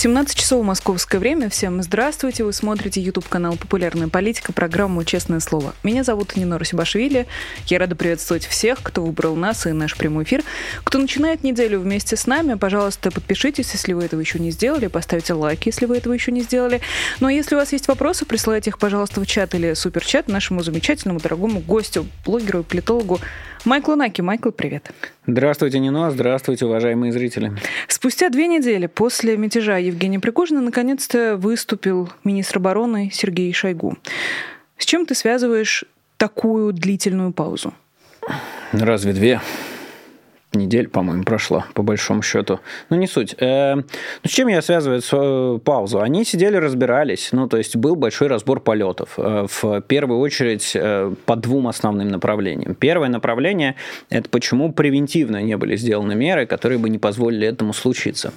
17 часов московское время. Всем здравствуйте. Вы смотрите YouTube канал «Популярная политика», программу «Честное слово». Меня зовут Нина Русибашвили. Я рада приветствовать всех, кто выбрал нас и наш прямой эфир. Кто начинает неделю вместе с нами, пожалуйста, подпишитесь, если вы этого еще не сделали, поставьте лайк, если вы этого еще не сделали. Ну а если у вас есть вопросы, присылайте их, пожалуйста, в чат или суперчат нашему замечательному, дорогому гостю, блогеру и политологу Майклу Наки. Майкл, привет. Здравствуйте, Нино. Здравствуйте, уважаемые зрители. Спустя две недели после мятежа Евгения Пригожина наконец-то выступил министр обороны Сергей Шойгу. С чем ты связываешь такую длительную паузу? Разве две? Недель, по-моему, прошла, по большому счету. Ну, не суть. Э, ну, с чем я связываю свою паузу? Они сидели, разбирались. Ну, то есть был большой разбор полетов. Э, в первую очередь э, по двум основным направлениям. Первое направление – это почему превентивно не были сделаны меры, которые бы не позволили этому случиться.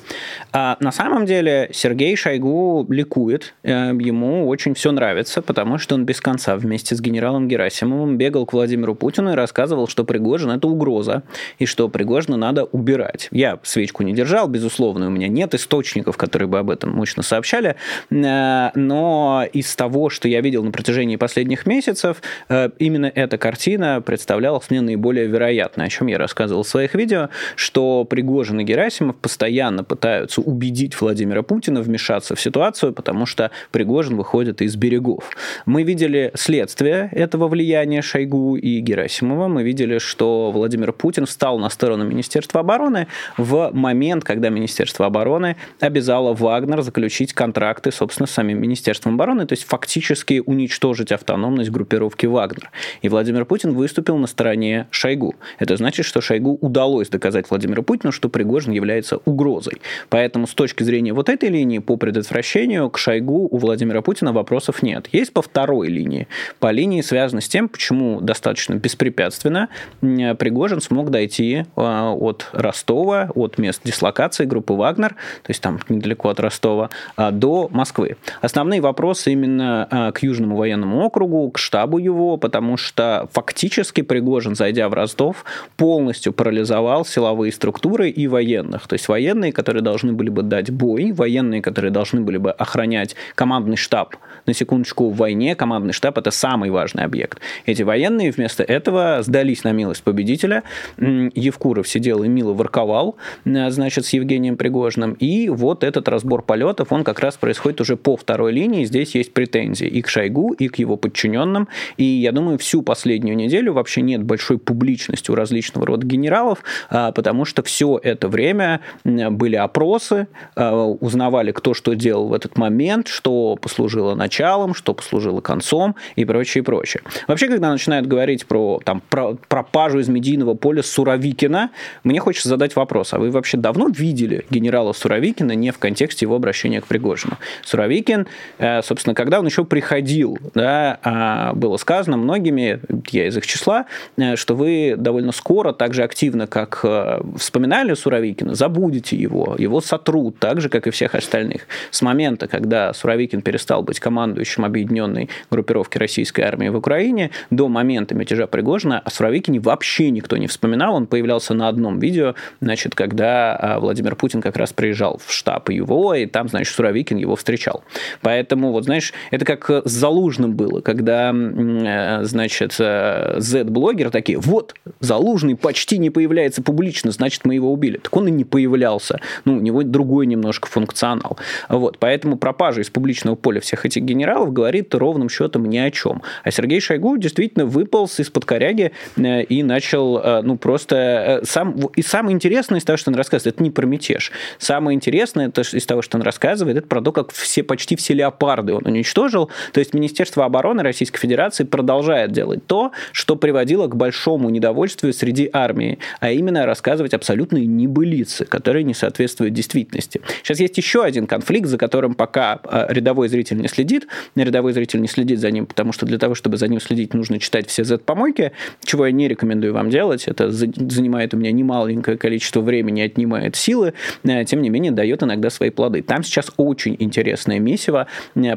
А на самом деле Сергей Шойгу ликует. Ему очень все нравится, потому что он без конца вместе с генералом Герасимовым бегал к Владимиру Путину и рассказывал, что Пригожин – это угроза, и что Пригожина надо убирать. Я свечку не держал, безусловно, у меня нет источников, которые бы об этом мощно сообщали, э, но из того, что я видел на протяжении последних месяцев, э, именно эта картина представлялась мне наиболее вероятной, о чем я рассказывал в своих видео, что Пригожин и Герасимов постоянно пытаются убедить Владимира Путина вмешаться в ситуацию, потому что Пригожин выходит из берегов. Мы видели следствие этого влияния Шойгу и Герасимова, мы видели, что Владимир Путин встал на сторону сторону Министерства обороны в момент, когда Министерство обороны обязало Вагнер заключить контракты, собственно, с самим Министерством обороны, то есть фактически уничтожить автономность группировки Вагнер. И Владимир Путин выступил на стороне Шойгу. Это значит, что Шойгу удалось доказать Владимиру Путину, что Пригожин является угрозой. Поэтому с точки зрения вот этой линии по предотвращению к Шойгу у Владимира Путина вопросов нет. Есть по второй линии. По линии связано с тем, почему достаточно беспрепятственно Пригожин смог дойти а, от Ростова, от мест дислокации группы «Вагнер», то есть там недалеко от Ростова, а, до Москвы. Основные вопросы именно а, к Южному военному округу, к штабу его, потому что фактически Пригожин, зайдя в Ростов, полностью парализовал силовые структуры и военных. То есть военные, которые должны были бы дать бой, военные, которые должны были бы охранять командный штаб. На секундочку, в войне командный штаб – это самый важный объект. Эти военные вместо этого сдались на милость победителя. Евкур Шкуров сидел и мило ворковал, э, значит, с Евгением Пригожным. И вот этот разбор полетов, он как раз происходит уже по второй линии. Здесь есть претензии и к Шойгу, и к его подчиненным. И я думаю, всю последнюю неделю вообще нет большой публичности у различного рода генералов, а, потому что все это время были опросы, а, узнавали, кто что делал в этот момент, что послужило началом, что послужило концом и прочее, прочее. Вообще, когда начинают говорить про там, про пропажу из медийного поля Суровикина, мне хочется задать вопрос, а вы вообще давно видели генерала Суровикина не в контексте его обращения к Пригожину? Суровикин, э, собственно, когда он еще приходил, да, а, было сказано многими, я из их числа, э, что вы довольно скоро, так же активно, как э, вспоминали Суровикина, забудете его, его сотрут, так же, как и всех остальных. С момента, когда Суровикин перестал быть командующим объединенной группировки российской армии в Украине, до момента мятежа Пригожина о Суровикине вообще никто не вспоминал, он появлялся на одном видео, значит, когда а, Владимир Путин как раз приезжал в штаб его, и там, значит, Суровикин его встречал. Поэтому, вот, знаешь, это как с Залужным было, когда, э, значит, э, Z-блогер такие, вот, Залужный почти не появляется публично, значит, мы его убили. Так он и не появлялся. Ну, у него другой немножко функционал. Вот, поэтому пропажа из публичного поля всех этих генералов говорит ровным счетом ни о чем. А Сергей Шойгу действительно выполз из-под коряги э, и начал, ну, просто сам, и самое интересное из того, что он рассказывает, это не про мятеж. Самое интересное из того, что он рассказывает, это про то, как все, почти все леопарды он уничтожил. То есть Министерство обороны Российской Федерации продолжает делать то, что приводило к большому недовольству среди армии, а именно рассказывать абсолютные небылицы, которые не соответствуют действительности. Сейчас есть еще один конфликт, за которым пока рядовой зритель не следит. Рядовой зритель не следит за ним, потому что для того, чтобы за ним следить, нужно читать все Z-помойки, чего я не рекомендую вам делать. Это занимает у меня немаленькое количество времени, отнимает силы, тем не менее дает иногда свои плоды. Там сейчас очень интересное месиво,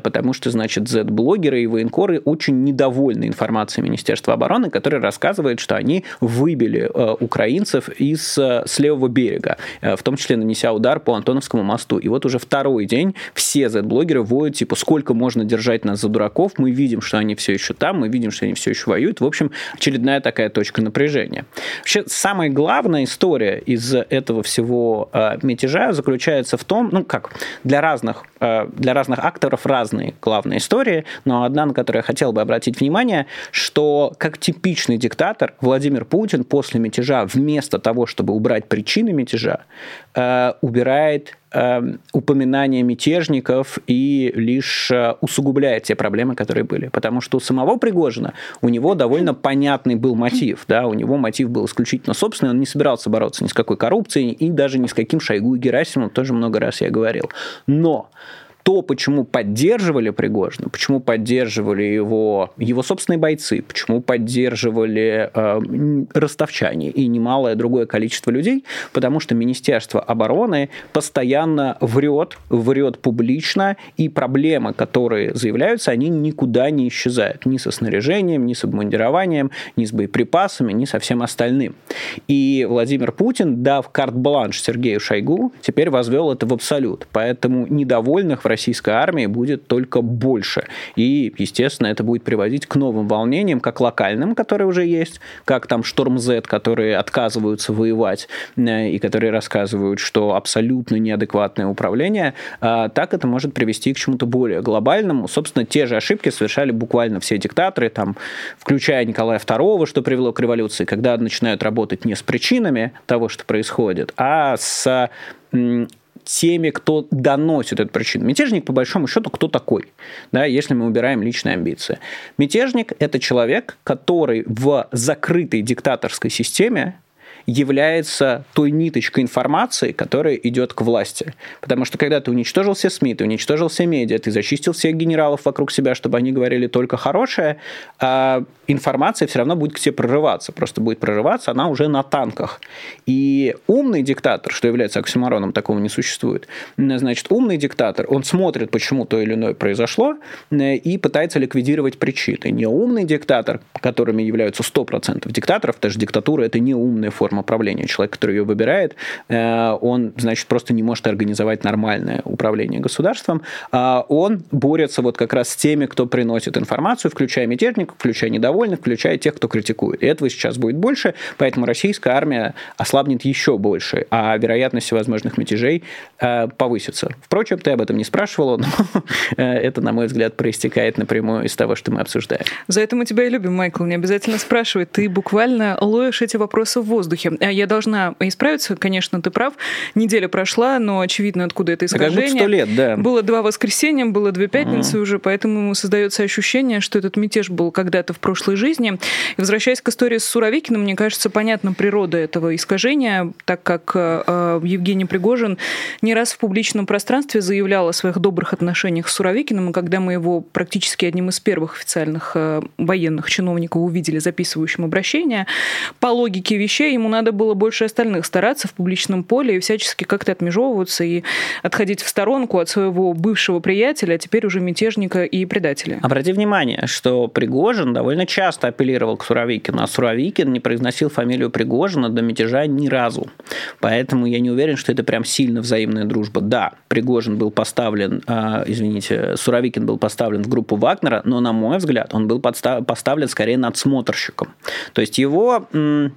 потому что, значит, Z-блогеры и военкоры очень недовольны информацией Министерства обороны, которая рассказывает, что они выбили украинцев из с левого берега, в том числе нанеся удар по Антоновскому мосту. И вот уже второй день все Z-блогеры воют, типа, сколько можно держать нас за дураков, мы видим, что они все еще там, мы видим, что они все еще воюют. В общем, очередная такая точка напряжения. Вообще, самая главная история из этого всего э, мятежа заключается в том, ну как, для разных, э, для разных акторов разные главные истории, но одна, на которую я хотел бы обратить внимание, что как типичный диктатор Владимир Путин после мятежа вместо того, чтобы убрать причины мятежа, э, убирает упоминание мятежников и лишь э, усугубляет те проблемы, которые были. Потому что у самого Пригожина, у него довольно понятный был мотив. Да? У него мотив был исключительно собственный, он не собирался бороться ни с какой коррупцией и даже ни с каким Шойгу и Герасимовым, тоже много раз я говорил. Но то, почему поддерживали Пригожина, почему поддерживали его, его собственные бойцы, почему поддерживали э, ростовчане и немалое другое количество людей, потому что Министерство обороны постоянно врет, врет публично, и проблемы, которые заявляются, они никуда не исчезают. Ни со снаряжением, ни с обмундированием, ни с боеприпасами, ни со всем остальным. И Владимир Путин, дав карт-бланш Сергею Шойгу, теперь возвел это в абсолют. Поэтому недовольных в российской армии будет только больше. И, естественно, это будет приводить к новым волнениям, как локальным, которые уже есть, как там Шторм Z, которые отказываются воевать э, и которые рассказывают, что абсолютно неадекватное управление, а, так это может привести к чему-то более глобальному. Собственно, те же ошибки совершали буквально все диктаторы, там, включая Николая II, что привело к революции, когда начинают работать не с причинами того, что происходит, а с теми, кто доносит эту причину. Мятежник, по большому счету, кто такой, да, если мы убираем личные амбиции. Мятежник – это человек, который в закрытой диктаторской системе является той ниточкой информации, которая идет к власти. Потому что когда ты уничтожил все СМИ, ты уничтожил все медиа, ты зачистил всех генералов вокруг себя, чтобы они говорили только хорошее, а информация все равно будет к тебе прорываться. Просто будет прорываться она уже на танках. И умный диктатор, что является оксюмароном, такого не существует, значит, умный диктатор, он смотрит, почему то или иное произошло, и пытается ликвидировать причины. Неумный диктатор, которыми являются 100% диктаторов, даже диктатура – это не умная форма форма управления. Человек, который ее выбирает, э, он, значит, просто не может организовать нормальное управление государством. А он борется вот как раз с теми, кто приносит информацию, включая мятежников, включая недовольных, включая тех, кто критикует. И этого сейчас будет больше, поэтому российская армия ослабнет еще больше, а вероятность возможных мятежей э, повысится. Впрочем, ты об этом не спрашивала, но э, это, на мой взгляд, проистекает напрямую из того, что мы обсуждаем. За это мы тебя и любим, Майкл. Не обязательно спрашивать. Ты буквально ловишь эти вопросы в воздухе воздухе. А я должна исправиться, конечно, ты прав. Неделя прошла, но очевидно, откуда это искажение. Как лет, да. Было два воскресенья, было две пятницы uh-huh. уже, поэтому создается ощущение, что этот мятеж был когда-то в прошлой жизни. И возвращаясь к истории с Суровикиным, мне кажется, понятна природа этого искажения, так как э, Евгений Пригожин не раз в публичном пространстве заявлял о своих добрых отношениях с Суровикиным, и когда мы его практически одним из первых официальных э, военных чиновников увидели записывающим обращение, по логике вещей ему надо было больше остальных стараться в публичном поле и всячески как-то отмежевываться и отходить в сторонку от своего бывшего приятеля, а теперь уже мятежника и предателя. Обрати внимание, что Пригожин довольно часто апеллировал к Суровикину, а Суровикин не произносил фамилию Пригожина до мятежа ни разу. Поэтому я не уверен, что это прям сильно взаимная дружба. Да, Пригожин был поставлен, э, извините, Суровикин был поставлен в группу Вагнера, но, на мой взгляд, он был поставлен скорее надсмотрщиком. То есть его... М-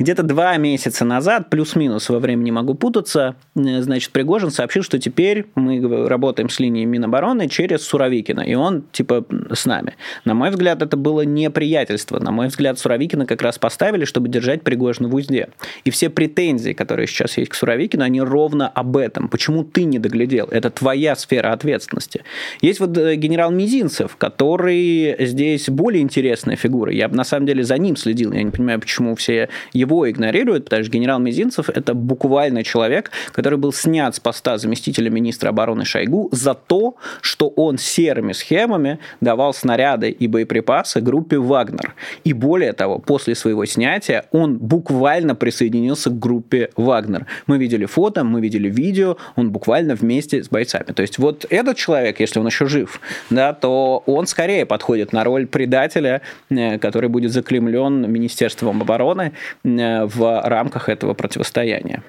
где-то два месяца назад, плюс-минус во времени могу путаться, э, значит, Пригожин сообщил, что теперь мы работаем с линией Минобороны через Суровикина, и он, типа, с нами. На мой взгляд, это было неприятельство. На мой взгляд, Суровикина как раз поставили, чтобы держать Пригожина в узде. И все претензии, которые сейчас есть к Суровикину, они ровно об этом. Почему ты не доглядел? Это твоя сфера ответственности. Есть вот э, генерал Мизинцев, который здесь более интересная фигура. Я бы на самом деле за ним следил. Я не понимаю, почему все его его игнорируют, потому что генерал Мизинцев – это буквально человек, который был снят с поста заместителя министра обороны Шойгу за то, что он серыми схемами давал снаряды и боеприпасы группе «Вагнер». И более того, после своего снятия он буквально присоединился к группе «Вагнер». Мы видели фото, мы видели видео, он буквально вместе с бойцами. То есть вот этот человек, если он еще жив, да, то он скорее подходит на роль предателя, э, который будет заклемлен Министерством обороны э, в рамках этого противостояния.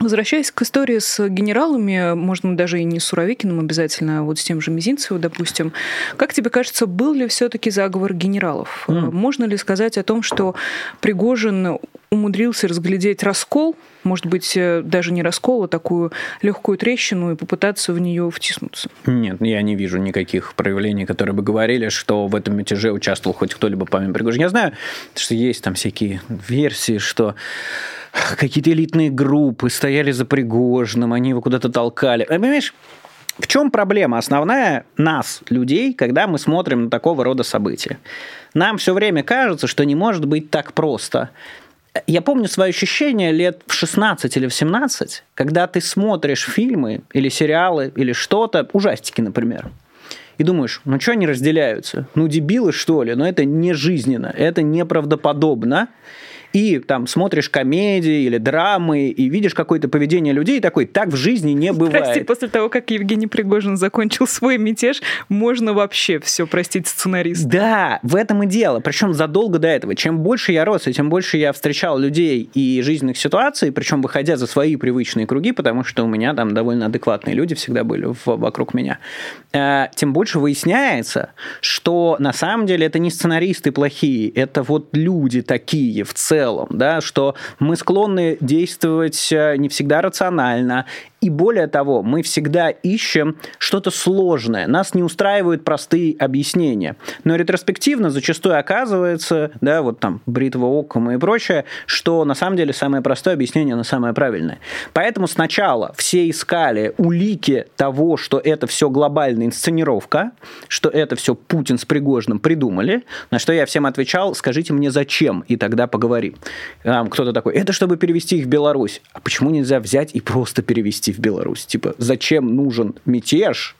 Возвращаясь к истории с генералами, можно даже и не с Суровикиным обязательно, а вот с тем же Мизинцевым, допустим. Как тебе кажется, был ли все-таки заговор генералов? Mm. Можно ли сказать о том, что Пригожин умудрился разглядеть раскол, может быть, э, даже не раскол, а такую легкую трещину и попытаться в нее втиснуться? Нет, я не вижу никаких проявлений, которые бы говорили, что в этом мятеже участвовал хоть кто-либо помимо Пригожина. Я знаю, что есть там всякие версии, что какие-то элитные группы стояли за Пригожиным, они его куда-то толкали. А, понимаешь, в чем проблема основная нас, людей, когда мы смотрим на такого рода события? Нам все время кажется, что не может быть так просто. Я помню свои ощущения лет в 16 или в 17, когда ты смотришь фильмы или сериалы или что-то, ужастики, например, и думаешь, ну что они разделяются? Ну дебилы, что ли? Но ну, это не жизненно, это неправдоподобно и там смотришь комедии или драмы, и видишь какое-то поведение людей, и такой, так в жизни не бывает. Прости, после того, как Евгений Пригожин закончил свой мятеж, можно вообще все простить сценаристу. Да, в этом и дело. Причем задолго до этого. Чем больше я рос, и тем больше я встречал людей и жизненных ситуаций, причем выходя за свои привычные круги, потому что у меня там довольно адекватные люди всегда были вокруг меня, э, тем больше выясняется, что на самом деле это не сценаристы плохие, это вот люди такие в целом, целом, да, что мы склонны действовать э, не всегда рационально, и более того, мы всегда ищем что-то сложное. Нас не устраивают простые объяснения. Но ретроспективно зачастую оказывается, да, вот там бритва окома и прочее, что на самом деле самое простое объяснение, оно самое правильное. Поэтому сначала все искали улики того, что это все глобальная инсценировка, что это все Путин с Пригожным придумали, на что я всем отвечал, скажите мне зачем, и тогда поговорим. Кто-то такой, это чтобы перевести их в Беларусь. А почему нельзя взять и просто перевести в Беларусь. Типа, зачем нужен мятеж,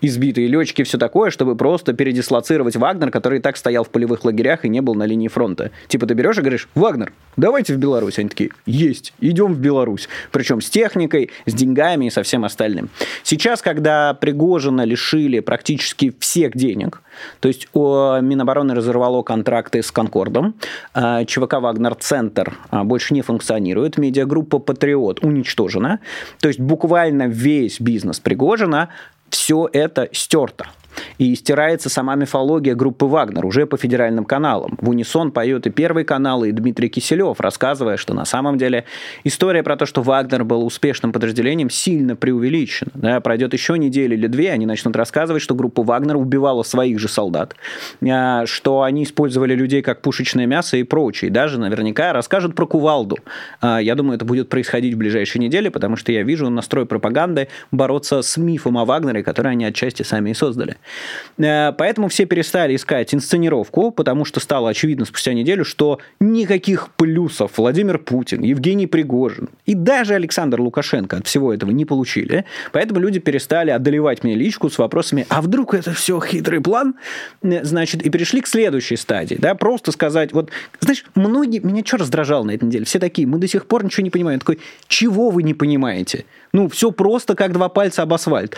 избитые летчики, все такое, чтобы просто передислоцировать Вагнер, который и так стоял в полевых лагерях и не был на линии фронта. Типа ты берешь и говоришь, Вагнер, давайте в Беларусь. Они такие, есть, идем в Беларусь. Причем с техникой, с деньгами и со всем остальным. Сейчас, когда Пригожина лишили практически всех денег, то есть у Минобороны разорвало контракты с Конкордом, а, ЧВК «Вагнер Центр» а, больше не функционирует, медиагруппа «Патриот» уничтожена, то есть буквально весь бизнес Пригожина все это стерто. И стирается сама мифология группы «Вагнер» уже по федеральным каналам. В унисон поет и Первый канал, и Дмитрий Киселев, рассказывая, что на самом деле история про то, что «Вагнер» был успешным подразделением, сильно преувеличена. Да, пройдет еще неделя или две, они начнут рассказывать, что группа «Вагнер» убивала своих же солдат, а, что они использовали людей как пушечное мясо и прочее. Даже наверняка расскажут про кувалду. А, я думаю, это будет происходить в ближайшие недели, потому что я вижу настрой пропаганды бороться с мифом о Вагнере, который они отчасти сами и создали. Э, поэтому все перестали искать инсценировку, потому что стало очевидно спустя неделю, что никаких плюсов Владимир Путин, Евгений Пригожин и даже Александр Лукашенко от всего этого не получили. Поэтому люди перестали одолевать мне личку с вопросами, а вдруг это все хитрый план? Э, значит, и перешли к следующей стадии. Да? Просто сказать, вот, знаешь, многие, меня что раздражало на этой неделе? Все такие, мы до сих пор ничего не понимаем. Я такой, чего вы не понимаете? Ну, все просто как два пальца об асфальт.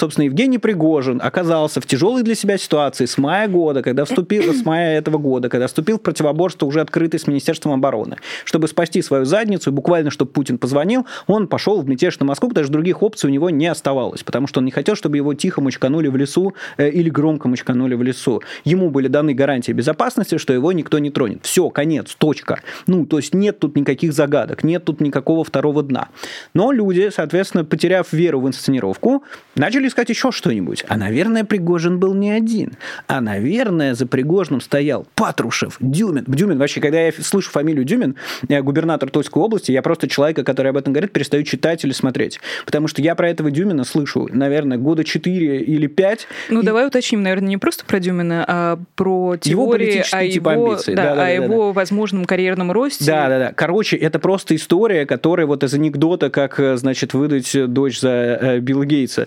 Собственно, Евгений Пригожин оказался в тяжелой для себя ситуации с мая года, когда вступил, с мая этого года, когда вступил в противоборство уже открытый с Министерством обороны. Чтобы спасти свою задницу, и буквально, чтобы Путин позвонил, он пошел в мятеж на Москву, потому что других опций у него не оставалось, потому что он не хотел, чтобы его тихо мочканули в лесу э, или громко мочканули в лесу. Ему были даны гарантии безопасности, что его никто не тронет. Все, конец, точка. Ну, то есть нет тут никаких загадок, нет тут никакого второго дна. Но люди, соответственно, потеряв веру в инсценировку, начали искать еще что-нибудь. А, наверное, при Пригожин был не один. А, наверное, за Пригожным стоял Патрушев, Дюмин. Дюмин, вообще, когда я слышу фамилию Дюмин, губернатор Тульской области, я просто человека, который об этом говорит, перестаю читать или смотреть. Потому что я про этого Дюмина слышу, наверное, года 4 или 5. Ну, и... давай уточним, наверное, не просто про Дюмина, а про теории, его о типа его, амбиции. Да, Да, да, о да, его да. возможном карьерном росте. Да, да, да. Короче, это просто история, которая вот из анекдота, как, э, значит, выдать дочь за э, Билла Гейтса.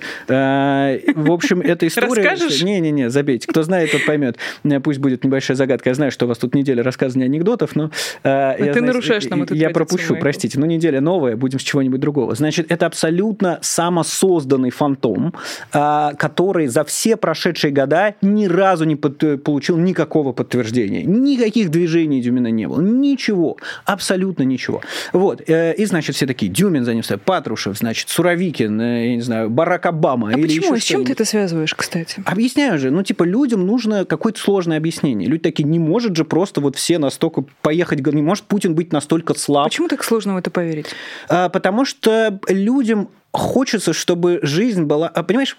Э, В общем, эта история... Расскажешь? Не-не-не, забейте. Кто знает, тот поймет. Э, Пусть будет небольшая загадка. Я знаю, что у вас тут неделя рассказывания анекдотов, но... э, я, ты нарушаешь нам эту Я пропущу, простите. Ну, неделя новая, будем с чего-нибудь другого. Значит, это абсолютно самосозданный фантом, э, который за все прошедшие года ни разу не под- получил никакого подтверждения. Никаких движений Дюмина не было. Ничего. Абсолютно ничего. Вот. э, И, значит, все такие, Дюмин занялся, Патрушев, значит, Суровикин, э, я не знаю, Барак Обама. А или почему? еще С чем ты это связываешь, кстати? Объясняю же, ну, типа, людям нужно какое-то сложное объяснение. Люди такие, не может же просто вот все настолько поехать, не может Путин быть настолько слаб. Почему так сложно в это поверить? А, Потому что людям хочется, чтобы жизнь была... а, Понимаешь,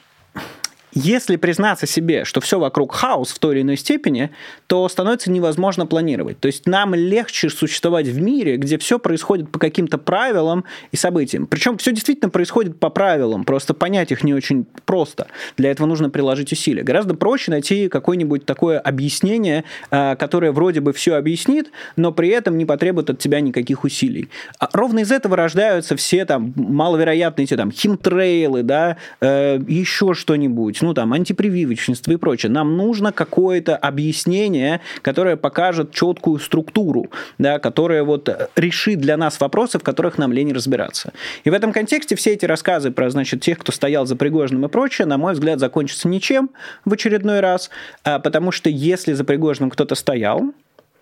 если признаться себе, что все вокруг хаос в той или иной степени, то становится невозможно планировать. То есть нам легче существовать в мире, где все происходит по каким-то правилам и событиям. Причем все действительно происходит по правилам, просто понять их не очень просто. Для этого нужно приложить усилия. Гораздо проще найти какое-нибудь такое объяснение, а, которое вроде бы все объяснит, но при этом не потребует от тебя никаких усилий. А Ровно из этого рождаются все там маловероятные эти там химтрейлы, да, э, еще что-нибудь, ну там антипрививочничество и прочее. Нам нужно какое-то объяснение, которое покажет четкую структуру, да, которое вот э, решит для нас вопросы, в которых нам лень разбираться. И в этом контексте все эти рассказы про, значит, тех, кто стоял за Пригожиным и прочее, на мой взгляд, закончатся ничем в очередной раз, а, потому что если за Пригожиным кто-то стоял,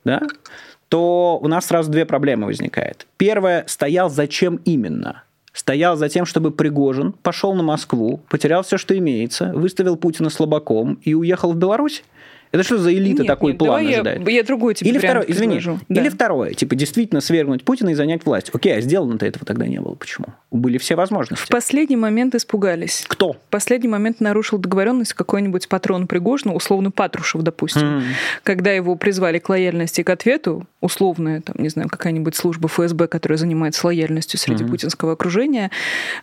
да, то у нас сразу две проблемы возникает. Первое, стоял зачем именно? Стоял за тем, чтобы Пригожин пошел на Москву, потерял все, что имеется, выставил Путина слабаком и уехал в Беларусь? Это что за элита Нет, такой нет, план давай я- ожидает? Я, другой тебе Или второе, извини, предложу. или Да. второе, типа действительно свергнуть Путина и занять власть. Окей, а сделано-то этого тогда не было. Почему? Были все возможности. В последний момент испугались. Кто? В последний момент нарушил договоренность какой-нибудь патрон Пригожина, условно Патрушев, допустим. М. Когда его призвали к лояльности к ответу, условная, там, не знаю, какая-нибудь служба ФСБ, которая занимается лояльностью среди путинского окружения,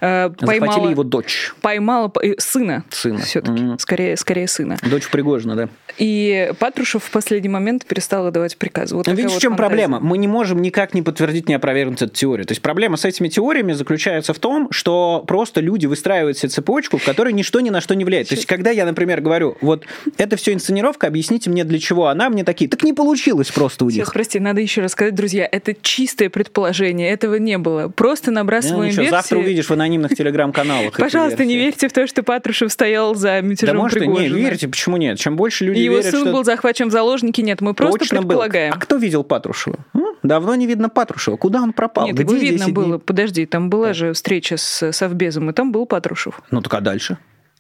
э, Захватили поймала, его дочь. поймала э, сына, Сына. все-таки, Мгм. скорее, скорее сына. Дочь Пригожина, да. И Патрушев в последний момент перестал отдавать приказы. Вот такая видишь, вот в чем фантазия. проблема? Мы не можем никак не подтвердить, не опровергнуть эту теорию. То есть проблема с этими теориями заключается в том, что просто люди выстраивают себе цепочку, в которой ничто ни на что не влияет. То есть когда я, например, говорю, вот это все инсценировка, объясните мне, для чего она, мне такие, так не получилось просто у Сейчас, них. прости, надо еще раз сказать, друзья, это чистое предположение, этого не было. Просто Ну, набрасываем ничего, версии. завтра увидишь в анонимных телеграм-каналах. Пожалуйста, не верьте в то, что Патрушев стоял за Да мятежом можете, не, Пригожина. верьте, почему нет? Чем больше люди И его верят, сын что был захвачен в заложники. Нет, мы просто точно был. предполагаем. А кто видел Патрушева? М? Давно не видно Патрушева. Куда он пропал? Нет, Где его видно 10 дней? было. Подожди, там была же встреча с Совбезом, и там был Патрушев. Ну так а дальше?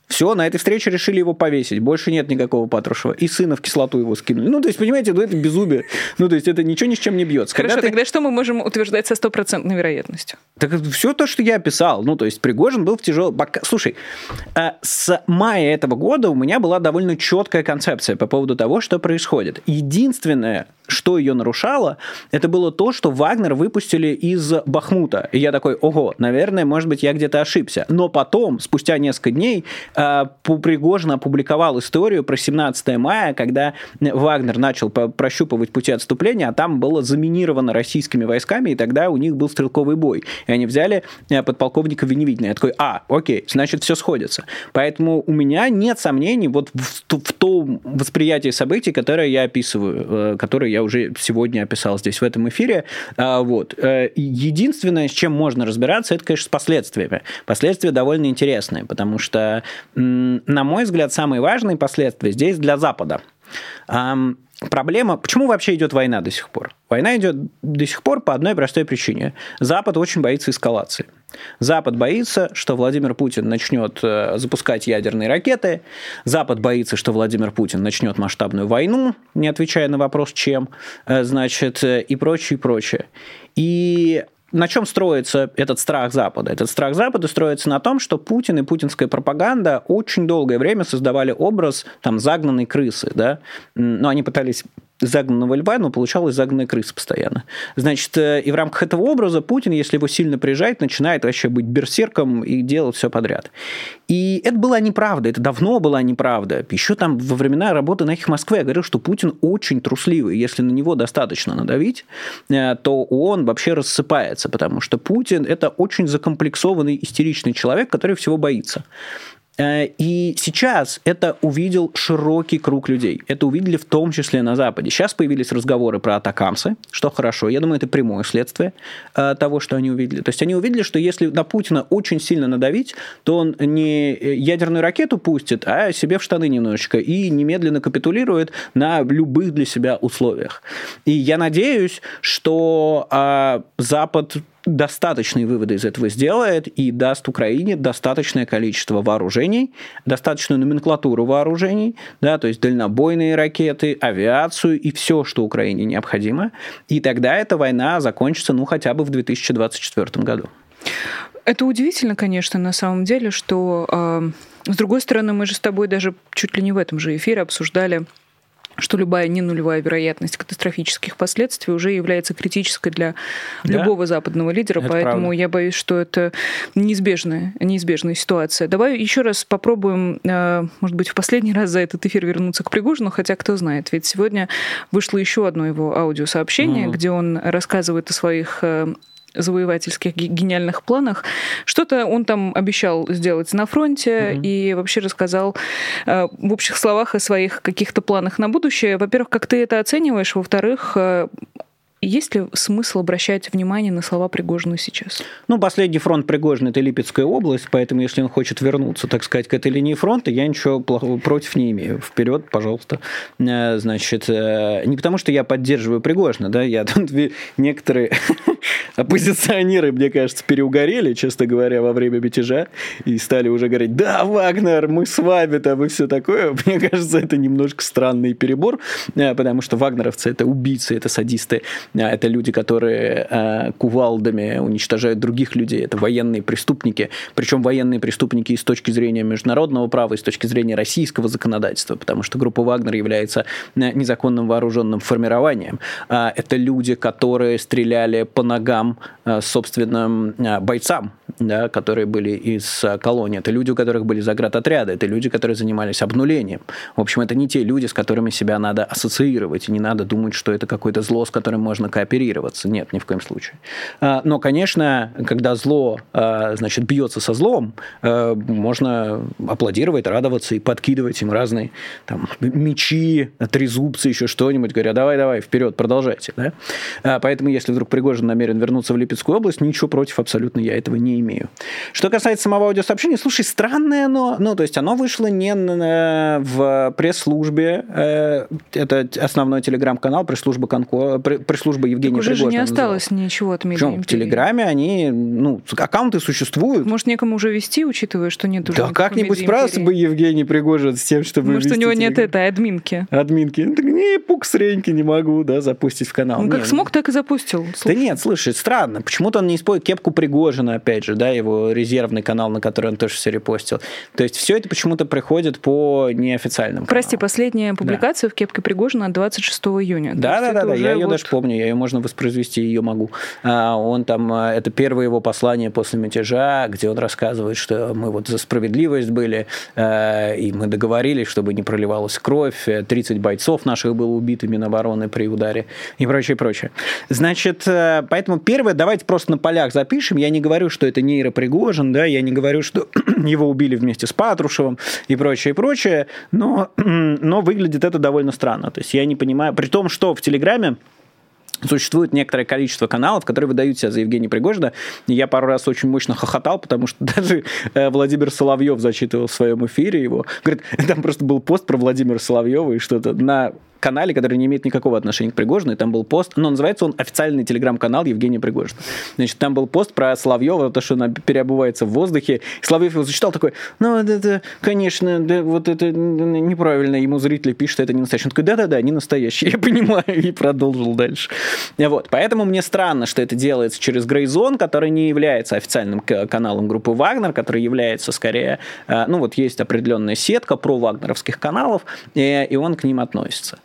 Все, на этой встрече решили его повесить. Больше нет никакого Патрушева. И сына в кислоту его скинули. Ну, то есть, понимаете, ну это безумие. Ну, то есть, это ничего ни с чем не бьется. Хорошо, Когда ты- тогда что мы можем утверждать со стопроцентной вероятностью? Так все то, что я описал. Ну, то есть, Пригожин был в тяжелом... Слушай, э, с мая этого года у меня была довольно четкая концепция по поводу того, что происходит. Единственное, что ее нарушало, это было то, что Вагнер выпустили из Бахмута. И я такой, ого, наверное, может быть, я где-то ошибся. Но потом, спустя несколько дней, э, Пригожин опубликовал историю про 17 мая, когда Вагнер начал прощупывать пути отступления, а там было заминировано российскими войсками, и тогда у них был стрелковый бой. И они взяли э, подполковника Веневитина. Я такой, а, окей, значит, все сходится. Поэтому у меня нет сомнений вот в, в том восприятии событий, которое я описываю, э, которое я уже сегодня описал здесь в этом эфире. Вот. Э, Единственное, с чем можно разбираться, это, конечно, с последствиями. Последствия довольно интересные, потому что, на мой взгляд, самые важные последствия здесь для Запада. Проблема, почему вообще идет война до сих пор? Война идет до сих пор по одной простой причине. Запад очень боится эскалации. Запад боится, что Владимир Путин начнет э, запускать ядерные ракеты. Запад боится, что Владимир Путин начнет масштабную войну, не отвечая на вопрос, чем, э, значит, э, и прочее, и прочее. И на чем строится этот страх Запада? Этот страх Запада строится на том, что Путин и путинская пропаганда очень долгое время создавали образ там загнанной крысы, да, но они пытались загнанного льва, но получалась загнанная крыса постоянно. Значит, э, и в рамках этого образа Путин, если его сильно приезжает, начинает вообще быть берсерком и делать все подряд. И это была неправда, это давно была неправда. Еще там во времена работы на их Москве я говорил, что Путин очень трусливый. Если на него достаточно надавить, э, то он вообще рассыпается, потому что Путин – это очень закомплексованный, истеричный человек, который всего боится. Э, и сейчас это увидел широкий круг людей. Это увидели в том числе на Западе. Сейчас появились разговоры про атакамсы, что хорошо. Я думаю, это прямое следствие э, того, что они увидели. То есть они увидели, что если на Путина очень сильно надавить, то он не ядерную ракету пустит, а себе в штаны немножечко и немедленно капитулирует на любых для себя условиях. И я надеюсь, что а, Запад достаточные выводы из этого сделает и даст Украине достаточное количество вооружений, достаточную номенклатуру вооружений, да, то есть дальнобойные ракеты, авиацию и все, что Украине необходимо. И тогда эта война закончится, ну, хотя бы в 2024 году. Это удивительно, конечно, на самом деле, что, э, с другой стороны, мы же с тобой даже чуть ли не в этом же эфире обсуждали что любая не нулевая вероятность катастрофических последствий уже является критической для да? любого западного лидера, это поэтому правда. я боюсь, что это неизбежная, неизбежная ситуация. Давай еще раз попробуем, э, может быть, в последний раз за этот эфир вернуться к Пригожину, хотя кто знает, ведь сегодня вышло еще одно его аудиосообщение, mm. где он рассказывает о своих э, завоевательских гениальных планах. Что-то он там обещал сделать на фронте mm-hmm. и вообще рассказал э, в общих словах о своих каких-то планах на будущее. Во-первых, как ты это оцениваешь? Во-вторых, э, есть ли смысл обращать внимание на слова Пригожина сейчас? Ну, последний фронт Пригожина – это Липецкая область, поэтому если он хочет вернуться, так сказать, к этой линии фронта, я ничего плохого против не имею. Вперед, пожалуйста. Э, значит, э, не потому, что я поддерживаю Пригожина, да, я тут некоторые оппозиционеры, мне кажется, переугорели, честно говоря, во время мятежа, и стали уже говорить, да, Вагнер, мы с вами там и все такое. Мне кажется, это немножко странный перебор, э, потому что вагнеровцы – это убийцы, это садисты, а, это люди, которые а, кувалдами уничтожают других людей. Это военные преступники. Причем военные преступники и с точки зрения международного права, и с точки зрения российского законодательства, потому что группа Вагнер является незаконным вооруженным формированием. Это люди, которые стреляли по ногам собственным бойцам, да, которые были из колонии. Это люди, у которых были заградотряды. Это люди, которые занимались обнулением. В общем, это не те люди, с которыми себя надо ассоциировать. И не надо думать, что это какое-то зло, с которым можно кооперироваться. Нет, ни в коем случае. А, но, конечно, когда зло, а, значит, бьется со злом, а, можно аплодировать, радоваться и подкидывать им разные там, мечи, трезубцы, еще что-нибудь, говоря, давай, давай, вперед, продолжайте. Да? Поэтому, если вдруг Пригожин намерен вернуться в Липецкую область, ничего против абсолютно я этого не имею. Что касается самого аудиосообщения, слушай, странное оно, ну, то есть оно вышло не в пресс-службе, э, это основной телеграм-канал, пресс-служба Конко, пресс служба Евгения так уже Пригожина не осталось называлась. ничего от медиа В Телеграме они, ну, аккаунты существуют. Может, некому уже вести, учитывая, что нет уже Да как-нибудь справился бы Евгений Пригожин с тем, чтобы Может, у него телеграм. нет этой админки. Админки. Ну, так не, пук среньки не могу, да, запустить в канал. Ну, как не, смог, так и запустил. Слушай. Да нет, слушай, странно. Почему-то он не использует кепку Пригожина, опять же, да, его резервный канал, на который он тоже все репостил. То есть все это почему-то приходит по неофициальным Прости, каналам. последняя публикация да. в кепке Пригожина 26 июня. Да, да, да, да, я ее вот... даже помню, я ее можно воспроизвести ее могу. А, он там, а, это первое его послание после мятежа, где он рассказывает, что мы вот за справедливость были, а, и мы договорились, чтобы не проливалась кровь, 30 бойцов наших было убито Минобороны при ударе и прочее, прочее. Значит, поэтому первое, давайте просто на полях запишем. Я не говорю, что это Нейро Пригожин, да, я не говорю, что его убили вместе с Патрушевым и прочее, прочее, но, но выглядит это довольно странно. То есть я не понимаю, при том, что в Телеграме Существует некоторое количество каналов, которые выдают себя за Евгения Пригожина. И я пару раз очень мощно хохотал, потому что даже э, Владимир Соловьев зачитывал в своем эфире его. Говорит, там просто был пост про Владимира Соловьева и что-то на канале, который не имеет никакого отношения к Пригожину, и там был пост, но называется он официальный телеграм-канал Евгения Пригожина. Значит, там был пост про Соловьева, то, что она переобувается в воздухе. И Соловьев его зачитал такой, ну, это, конечно, да, вот это неправильно, ему зрители пишут, что это не настоящий. Он такой, да-да-да, не настоящий, я понимаю, и продолжил дальше. Вот, поэтому мне странно, что это делается через Грейзон, который не является официальным каналом группы Вагнер, который является скорее, э, ну, вот есть определенная сетка про вагнеровских каналов, и, и он к ним относится.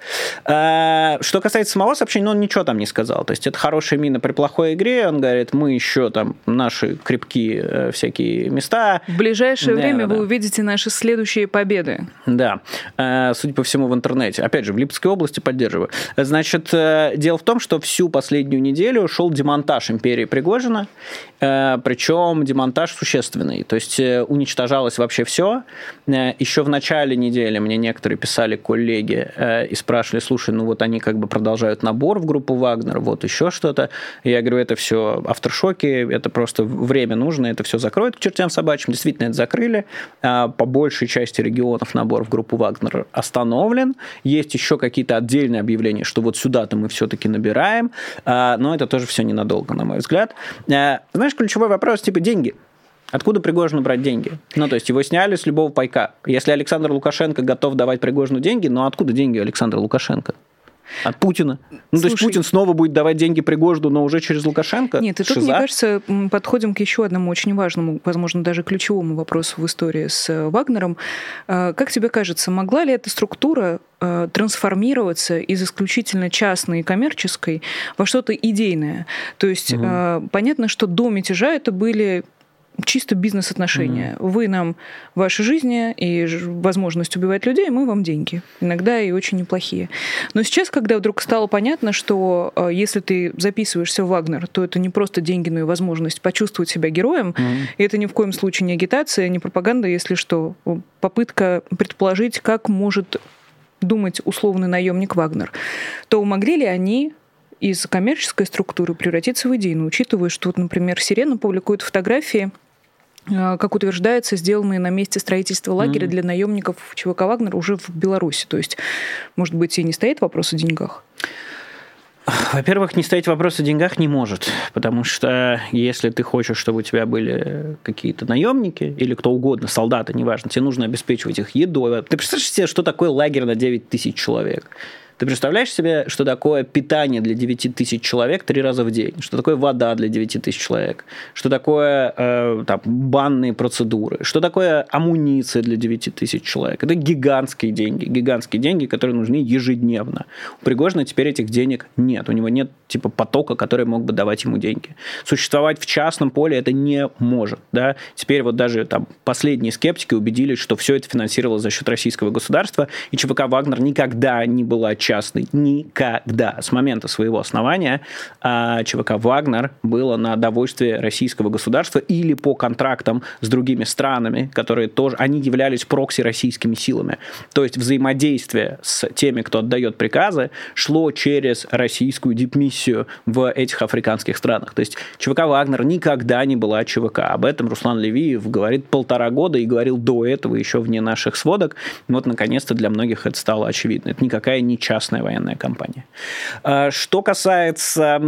Э, что касается самого сообщения, ну, он ничего там не сказал. То есть это хорошая мина при плохой игре. Он говорит, мы еще там наши крепкие э, всякие места. В ближайшее да, время да. вы увидите наши следующие победы. Да. Э, судя по всему, в интернете. Опять же, в Липецкой области поддерживаю. Значит, дело в том, что всю последнюю неделю шел демонтаж империи Пригожина. Причем демонтаж существенный. То есть уничтожалось вообще все. Еще в начале недели мне некоторые писали коллеги из спрашивали, слушай, ну вот они как бы продолжают набор в группу Вагнер, вот еще что-то. Я говорю, это все авторшоки, это просто время нужно, это все закроют к чертям собачьим. Действительно, это закрыли. А, по большей части регионов набор в группу Вагнер остановлен. Есть еще какие-то отдельные объявления, что вот сюда-то мы все-таки набираем, а, но это тоже все ненадолго, на мой взгляд. А, знаешь, ключевой вопрос, типа деньги. Откуда Пригожину брать деньги? Ну, то есть его сняли с любого пайка. Если Александр Лукашенко готов давать Пригожину деньги, ну откуда деньги Александра Лукашенко? От Путина. Ну, Слушай, то есть Путин снова будет давать деньги Пригожду, но уже через Лукашенко? Нет, и тут, Шиза? мне кажется, подходим к еще одному очень важному, возможно, даже ключевому вопросу в истории с э, Вагнером. А, как тебе кажется, могла ли эта структура э, трансформироваться из исключительно частной и коммерческой во что-то идейное? То есть угу. понятно, что до мятежа это были чисто бизнес-отношения. Mm-hmm. Вы нам ваши жизни и возможность убивать людей, мы вам деньги. Иногда и очень неплохие. Но сейчас, когда вдруг стало понятно, что э, если ты записываешься в Вагнер, то это не просто деньги, но и возможность почувствовать себя героем. Mm-hmm. И это ни в коем случае не агитация, не пропаганда, если что. Попытка предположить, как может думать условный наемник Вагнер. То могли ли они из коммерческой структуры превратиться в идейную, учитывая, что, вот, например, Сирена публикует фотографии как утверждается, сделанные на месте строительства лагеря mm-hmm. для наемников ЧВК «Вагнер» уже в Беларуси. То есть, может быть, и не стоит вопрос о деньгах? Во-первых, не стоять вопрос о деньгах не может, потому что если ты хочешь, чтобы у тебя были какие-то наемники или кто угодно, солдаты, неважно, тебе нужно обеспечивать их едой. Ты представляешь себе, что такое лагерь на 9 тысяч человек? Ты представляешь себе, что такое питание для 9 тысяч человек три раза в день? Что такое вода для 9 тысяч человек? Что такое э, там, банные процедуры? Что такое амуниция для 9 тысяч человек? Это гигантские деньги. Гигантские деньги, которые нужны ежедневно. У Пригожина теперь этих денег нет. У него нет типа потока, который мог бы давать ему деньги. Существовать в частном поле это не может. Да? Теперь вот даже там последние скептики убедились, что все это финансировалось за счет российского государства, и ЧВК «Вагнер» никогда не была частный никогда. С момента своего основания а, ЧВК «Вагнер» было на довольствие российского государства или по контрактам с другими странами, которые тоже, они являлись прокси российскими силами. То есть взаимодействие с теми, кто отдает приказы, шло через российскую дипмиссию в этих африканских странах. То есть ЧВК «Вагнер» никогда не была ЧВК. Об этом Руслан Левиев говорит полтора года и говорил до этого еще вне наших сводок. Вот, наконец-то, для многих это стало очевидно. Это никакая не часть частная военная компания. А, что касается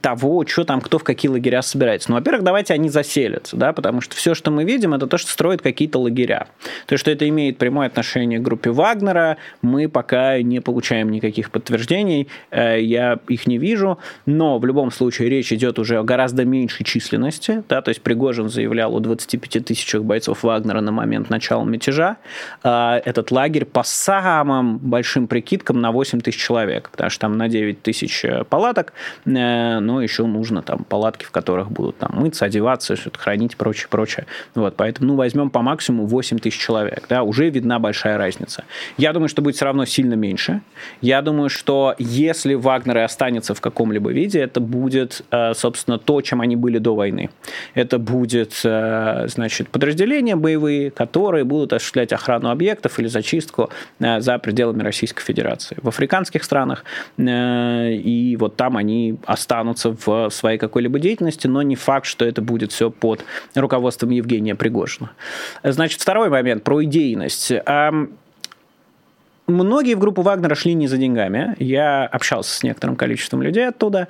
того, что там, кто в какие лагеря собирается. Ну, во-первых, давайте они заселятся, да, потому что все, что мы видим, это то, что строят какие-то лагеря. То, что это имеет прямое отношение к группе Вагнера, мы пока не получаем никаких подтверждений, э, я их не вижу, но в любом случае речь идет уже о гораздо меньшей численности, да, то есть Пригожин заявлял о 25 тысячах бойцов Вагнера на момент начала мятежа. А, этот лагерь по самым большим прикидкам порядком на 8 тысяч человек, потому что там на 9 тысяч э, палаток, э, но еще нужно там палатки, в которых будут там мыться, одеваться, что-то хранить, прочее, прочее. Вот, поэтому, ну, возьмем по максимуму 8 тысяч человек, да, уже видна большая разница. Я думаю, что будет все равно сильно меньше. Я думаю, что если Вагнер и останется в каком-либо виде, это будет, э, собственно, то, чем они были до войны. Это будет, значит, подразделения боевые, которые будут осуществлять охрану объектов или зачистку за пределами Российской Федерации миграции в африканских странах, э, и вот там они останутся в своей какой-либо деятельности, но не факт, что это будет все под руководством Евгения Пригожина. Значит, второй момент про идейность. многие в группу Вагнера шли не за деньгами. Я общался с некоторым количеством людей оттуда.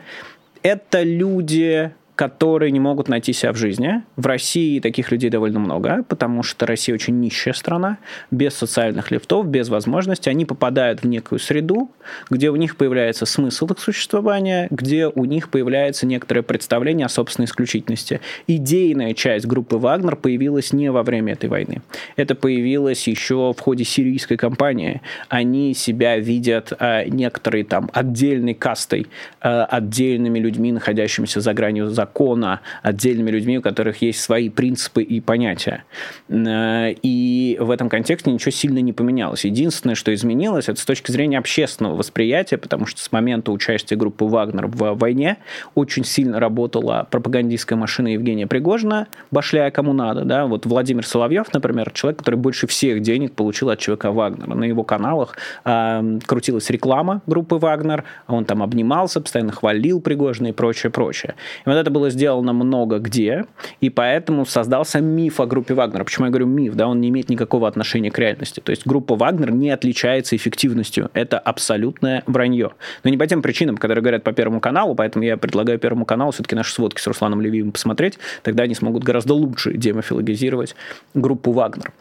Это люди, которые не могут найти себя в жизни. В России таких людей довольно много, потому что Россия очень нищая страна, без социальных лифтов, без возможностей. Они попадают в некую среду, где у них появляется смысл их существования, где у них появляется некоторое представление о собственной исключительности. Идейная часть группы «Вагнер» появилась не во время этой войны. Это появилось еще в ходе сирийской кампании. Они себя видят э, некоторой там отдельной кастой, э, отдельными людьми, находящимися за гранью за закона отдельными людьми, у которых есть свои принципы и понятия. Э, и в этом контексте ничего сильно не поменялось. Единственное, что изменилось, это с точки зрения общественного восприятия, потому что с момента участия группы «Вагнер» в войне очень сильно работала пропагандистская машина Евгения Пригожина, башляя кому надо. Да? Вот Владимир Соловьев, например, человек, который больше всех денег получил от ЧВК «Вагнера». На его каналах э, крутилась реклама группы «Вагнер», он там обнимался, постоянно хвалил Пригожина и прочее, прочее. И вот это было сделано много где, и поэтому создался миф о группе Вагнера. Почему я говорю миф? Да, он не имеет никакого отношения к реальности. То есть группа Вагнер не отличается эффективностью. Это абсолютное вранье. Но не по тем причинам, которые говорят по Первому каналу, поэтому я предлагаю Первому каналу все-таки наши сводки с Русланом Левиевым посмотреть, тогда они смогут гораздо лучше демофилогизировать группу Вагнер.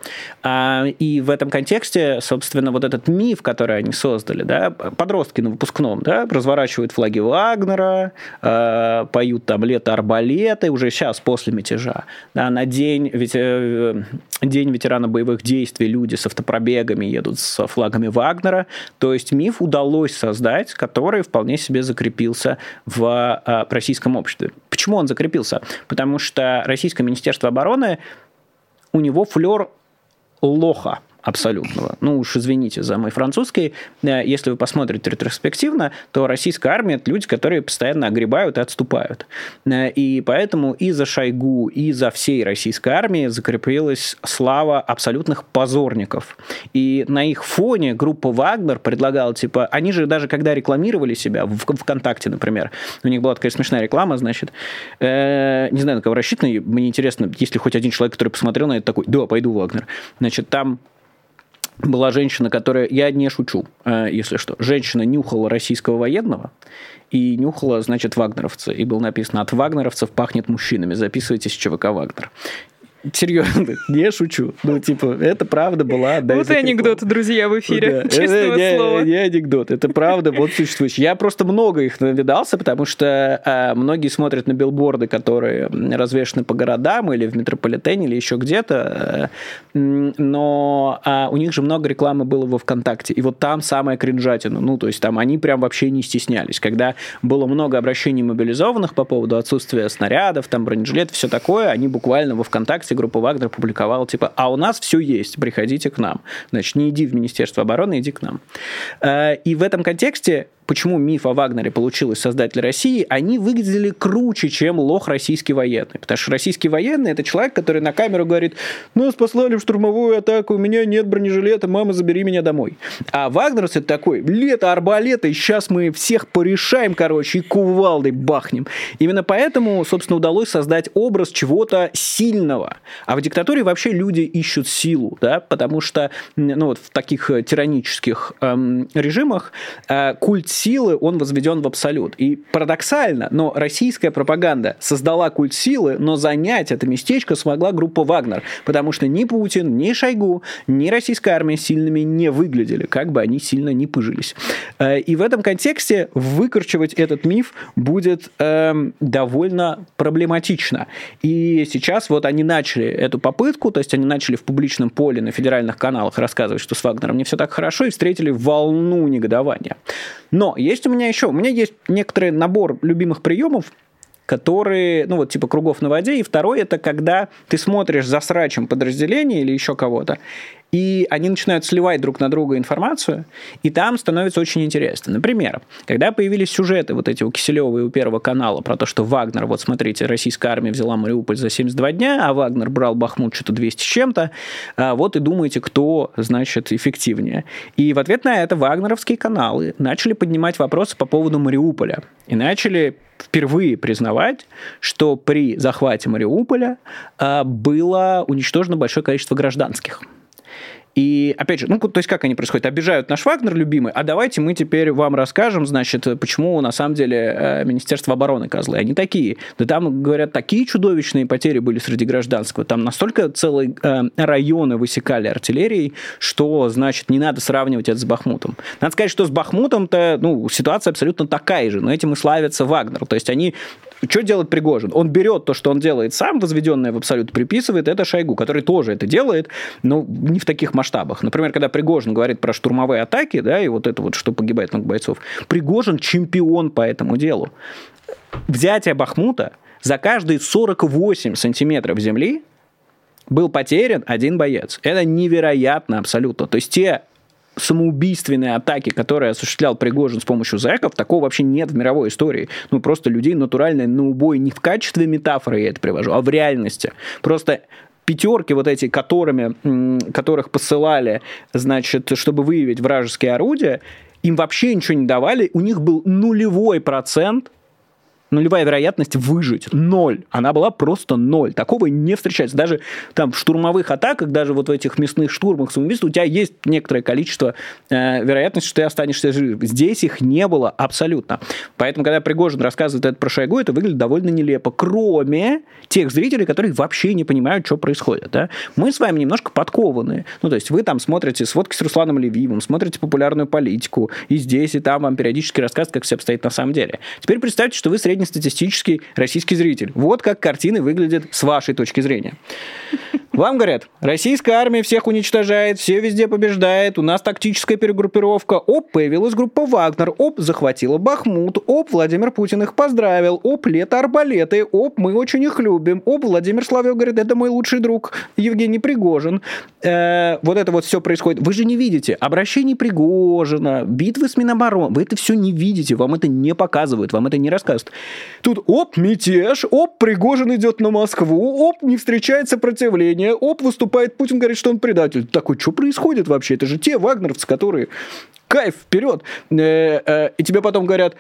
А, и в этом контексте, собственно, вот этот миф, который они создали, да, подростки на выпускном, да, разворачивают флаги Вагнера, э, поют там лет это арбалеты уже сейчас, после мятежа. Да, на день, ведь, э, день ветерана боевых действий люди с автопробегами едут с флагами Вагнера. То есть миф удалось создать, который вполне себе закрепился в э, российском обществе. Почему он закрепился? Потому что Российское Министерство обороны, у него флер лоха – абсолютного. Ну уж извините за мой французский. Э, если вы посмотрите ретроспективно, то российская армия – это люди, которые постоянно огребают и отступают. Э, и поэтому и за Шойгу, и за всей российской армии закрепилась слава абсолютных позорников. И на их фоне группа «Вагнер» предлагала, типа, они же даже когда рекламировали себя, в ВКонтакте, например, у них была такая смешная реклама, значит, э, не знаю, на кого рассчитана, мне интересно, есть ли хоть один человек, который посмотрел на это такой, да, пойду «Вагнер». Значит, там была женщина, которая, я не шучу, э, если что, женщина нюхала российского военного и нюхала, значит, вагнеровца. И было написано, от вагнеровцев пахнет мужчинами, записывайтесь в ЧВК «Вагнер». Серьезно, не шучу. Ну, типа, это правда была. Да, вот и анекдот, друзья, в эфире. Это, слова. Не, не анекдот, это правда вот существующий. Я просто много их навидался, потому что а, многие смотрят на билборды, которые развешены по городам или в метрополитене, или еще где-то, а, но а, у них же много рекламы было во ВКонтакте, и вот там самая кринжатина. Ну, то есть там они прям вообще не стеснялись. Когда было много обращений мобилизованных по поводу отсутствия снарядов, там бронежилетов, все такое, они буквально во ВКонтакте ВКонтакте группа Вагнер публиковала, типа, а у нас все есть, приходите к нам. Значит, не иди в Министерство обороны, иди к нам. Э, и в этом контексте почему миф о Вагнере получилось создатель России, они выглядели круче, чем лох российский военный. Потому что российский военный – это человек, который на камеру говорит, нас послали в штурмовую атаку, у меня нет бронежилета, мама, забери меня домой. А Вагнерс – это такой, лето, арбалеты, сейчас мы всех порешаем, короче, и кувалдой бахнем. Именно поэтому, собственно, удалось создать образ чего-то сильного. А в диктатуре вообще люди ищут силу, да, потому что ну, вот в таких э, тиранических эм, режимах э, культ силы, он возведен в абсолют. И парадоксально, но российская пропаганда создала культ силы, но занять это местечко смогла группа Вагнер, потому что ни Путин, ни Шойгу, ни российская армия сильными не выглядели, как бы они сильно не пыжились. Э, и в этом контексте выкручивать этот миф будет э, довольно проблематично. И сейчас вот они начали эту попытку, то есть они начали в публичном поле на федеральных каналах рассказывать, что с Вагнером не все так хорошо, и встретили волну негодования. Но есть у меня еще, у меня есть некоторый набор любимых приемов, которые, ну вот типа кругов на воде. И второй это когда ты смотришь за срачем подразделения или еще кого-то, и они начинают сливать друг на друга информацию, и там становится очень интересно. Например, когда появились сюжеты вот эти у Киселева и у Первого канала про то, что Вагнер, вот смотрите, российская армия взяла Мариуполь за 72 дня, а Вагнер брал Бахмут что-то 200 с чем-то, а вот и думаете, кто, значит, эффективнее. И в ответ на это вагнеровские каналы начали поднимать вопросы по поводу Мариуполя. И начали впервые признавать, что при захвате Мариуполя а, было уничтожено большое количество гражданских. И, опять же, ну, то есть как они происходят? Обижают наш Вагнер любимый, а давайте мы теперь вам расскажем, значит, почему на самом деле э, Министерство обороны козлы. Они такие. Да там, говорят, такие чудовищные потери были среди гражданского. Там настолько целые э, районы высекали артиллерией, что, значит, не надо сравнивать это с Бахмутом. Надо сказать, что с Бахмутом-то, ну, ситуация абсолютно такая же, но этим и славится Вагнер. То есть они что делает Пригожин? Он берет то, что он делает сам, возведенное в абсолют, приписывает это Шойгу, который тоже это делает, но не в таких масштабах. Например, когда Пригожин говорит про штурмовые атаки, да, и вот это вот, что погибает много бойцов, Пригожин чемпион по этому делу. Взятие Бахмута за каждые 48 сантиметров земли был потерян один боец. Это невероятно абсолютно. То есть те самоубийственные атаки, которые осуществлял Пригожин с помощью зэков, такого вообще нет в мировой истории. Ну, просто людей натурально на убой не в качестве метафоры я это привожу, а в реальности. Просто пятерки вот эти, которыми, которых посылали, значит, чтобы выявить вражеские орудия, им вообще ничего не давали, у них был нулевой процент нулевая вероятность выжить. Ноль. Она была просто ноль. Такого не встречается. Даже там в штурмовых атаках, даже вот в этих мясных штурмах самоубийств, у тебя есть некоторое количество э, вероятности, что ты останешься жив. Здесь их не было абсолютно. Поэтому, когда Пригожин рассказывает это про Шойгу, это выглядит довольно нелепо. Кроме тех зрителей, которые вообще не понимают, что происходит. Да? Мы с вами немножко подкованы. Ну, то есть вы там смотрите сводки с Русланом Левиевым, смотрите популярную политику, и здесь, и там вам периодически рассказывают, как все обстоит на самом деле. Теперь представьте, что вы средний среднестатистический российский зритель. Вот как картины выглядят с вашей точки зрения. Вам говорят, российская армия всех уничтожает, все везде побеждает, у нас тактическая перегруппировка. Оп, появилась группа Вагнер, оп, захватила Бахмут, оп, Владимир Путин их поздравил, оп, лето арбалеты, оп, мы очень их любим, оп, Владимир Славев говорит, это мой лучший друг Евгений Пригожин. Э, вот это вот все происходит. Вы же не видите обращений Пригожина, битвы с Минобороны, вы это все не видите, вам это не показывают, вам это не рассказывают. Тут оп, мятеж, оп, Пригожин идет на Москву, оп, не встречает сопротивления, оп, выступает Путин, говорит, что он предатель. Такой, что происходит вообще? Это же те вагнеровцы, которые кайф, вперед. Э, э, и тебе потом говорят,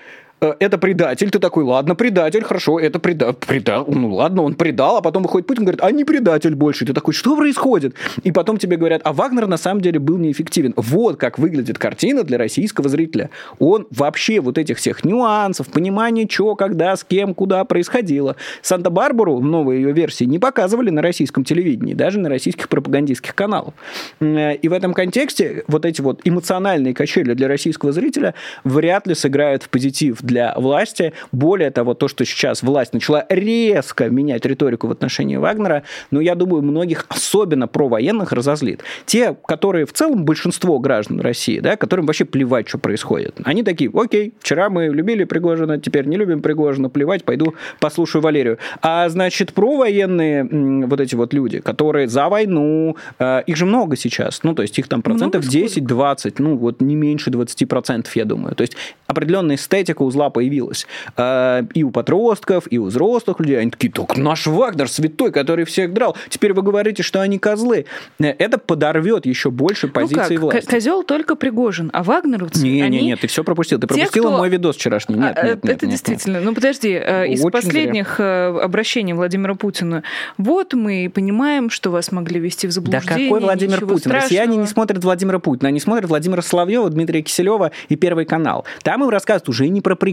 это предатель, ты такой, ладно, предатель, хорошо, это преда, предал, ну ладно, он предал, а потом выходит Путин, говорит, а не предатель больше, ты такой, что происходит? И потом тебе говорят, а Вагнер на самом деле был неэффективен. Вот как выглядит картина для российского зрителя. Он вообще вот этих всех нюансов, понимания, что, когда, с кем, куда происходило. Санта-Барбару в новой ее версии не показывали на российском телевидении, даже на российских пропагандистских каналах. Э, и в этом контексте вот эти вот эмоциональные качели для российского зрителя вряд ли сыграют в позитив для для власти. Более того, то, что сейчас власть начала резко менять риторику в отношении Вагнера, ну, я думаю, многих, особенно про военных, разозлит. Те, которые в целом большинство граждан России, да, которым вообще плевать, что происходит. Они такие, окей, вчера мы любили Пригожина, теперь не любим Пригожина, плевать, пойду послушаю Валерию. А значит, про военные вот эти вот люди, которые за войну, э, их же много сейчас, ну, то есть их там процентов 10-20, ну, вот не меньше 20 процентов, я думаю. То есть определенная эстетика узла зла появилась. А, и у подростков, и у взрослых людей. Они такие, только наш Вагнер святой, который всех драл. Теперь вы говорите, что они козлы. Это подорвет еще больше позиции ну как? власти. Козел только Пригожин, а вагнеровцы, Не, они... не, ты все пропустил. Ты пропустила кто... мой видос вчерашний. Нет, а, нет, нет, это нет, действительно. Нет. Ну подожди, э, из Очень последних зря. Э, обращений Владимира Путина. Вот мы понимаем, что вас могли вести в заблуждение. Да какой Владимир Путин? Страшного. Россияне не смотрят Владимира Путина, они смотрят Владимира Соловьева, Дмитрия Киселева и Первый канал. Там им рассказывают уже не про Пригожина.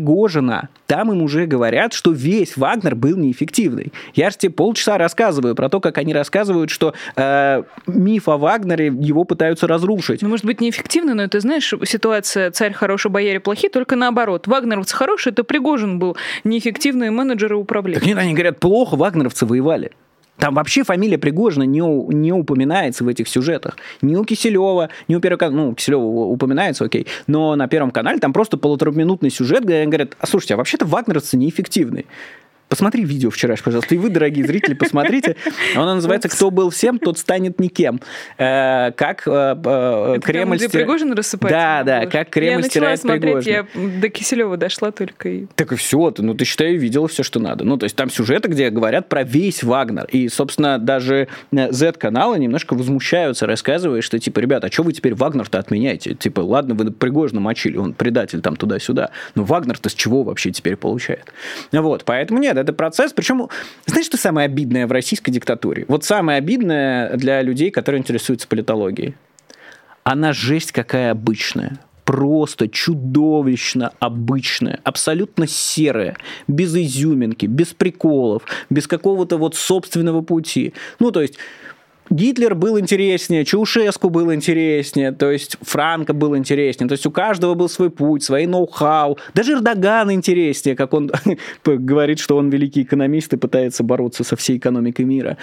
Там им уже говорят, что весь Вагнер был неэффективный. Я же тебе полчаса рассказываю про то, как они рассказывают, что э, миф о Вагнере его пытаются разрушить. Ну, может быть, неэффективно, но это, знаешь, ситуация «царь хороший, бояре плохи», только наоборот. Вагнеровцы хорошие, это Пригожин был неэффективный менеджер и управленец. Так нет, они говорят, плохо вагнеровцы воевали. Там вообще фамилия Пригожина не, не упоминается в этих сюжетах. Ни у Киселева, ни у Первого канала. Ну, Киселева упоминается, окей. Но на Первом канале там просто полутораминутный сюжет, где они говорят, а слушайте, а вообще-то вагнеровцы неэффективны. Посмотри видео вчерашнее, пожалуйста. И вы, дорогие зрители, посмотрите. Оно называется «Кто был всем, тот станет никем». Э, как э, э, Кремль... Где Пригожин рассыпается? Да, да, как Кремль стирает Пригожина. Я до Киселева дошла только и... Так и все, ну ты, считай, видела все, что надо. Ну, то есть там сюжеты, где говорят про весь Вагнер. И, собственно, даже Z-каналы немножко возмущаются, рассказывая, что, типа, ребята, а что вы теперь Вагнер-то отменяете? Типа, ладно, вы Пригожина мочили, он предатель там туда-сюда. Но Вагнер-то с чего вообще теперь получает? Вот, поэтому нет, это процесс. Причем, знаешь, что самое обидное в российской диктатуре? Вот самое обидное для людей, которые интересуются политологией. она жесть какая обычная просто чудовищно обычная, абсолютно серая, без изюминки, без приколов, без какого-то вот собственного пути. Ну, то есть Гитлер был интереснее, Чаушеску был интереснее, то есть Франко был интереснее, то есть у каждого был свой путь, свои ноу-хау. Даже Эрдоган интереснее, как он говорит, что он великий экономист и пытается бороться со всей экономикой мира.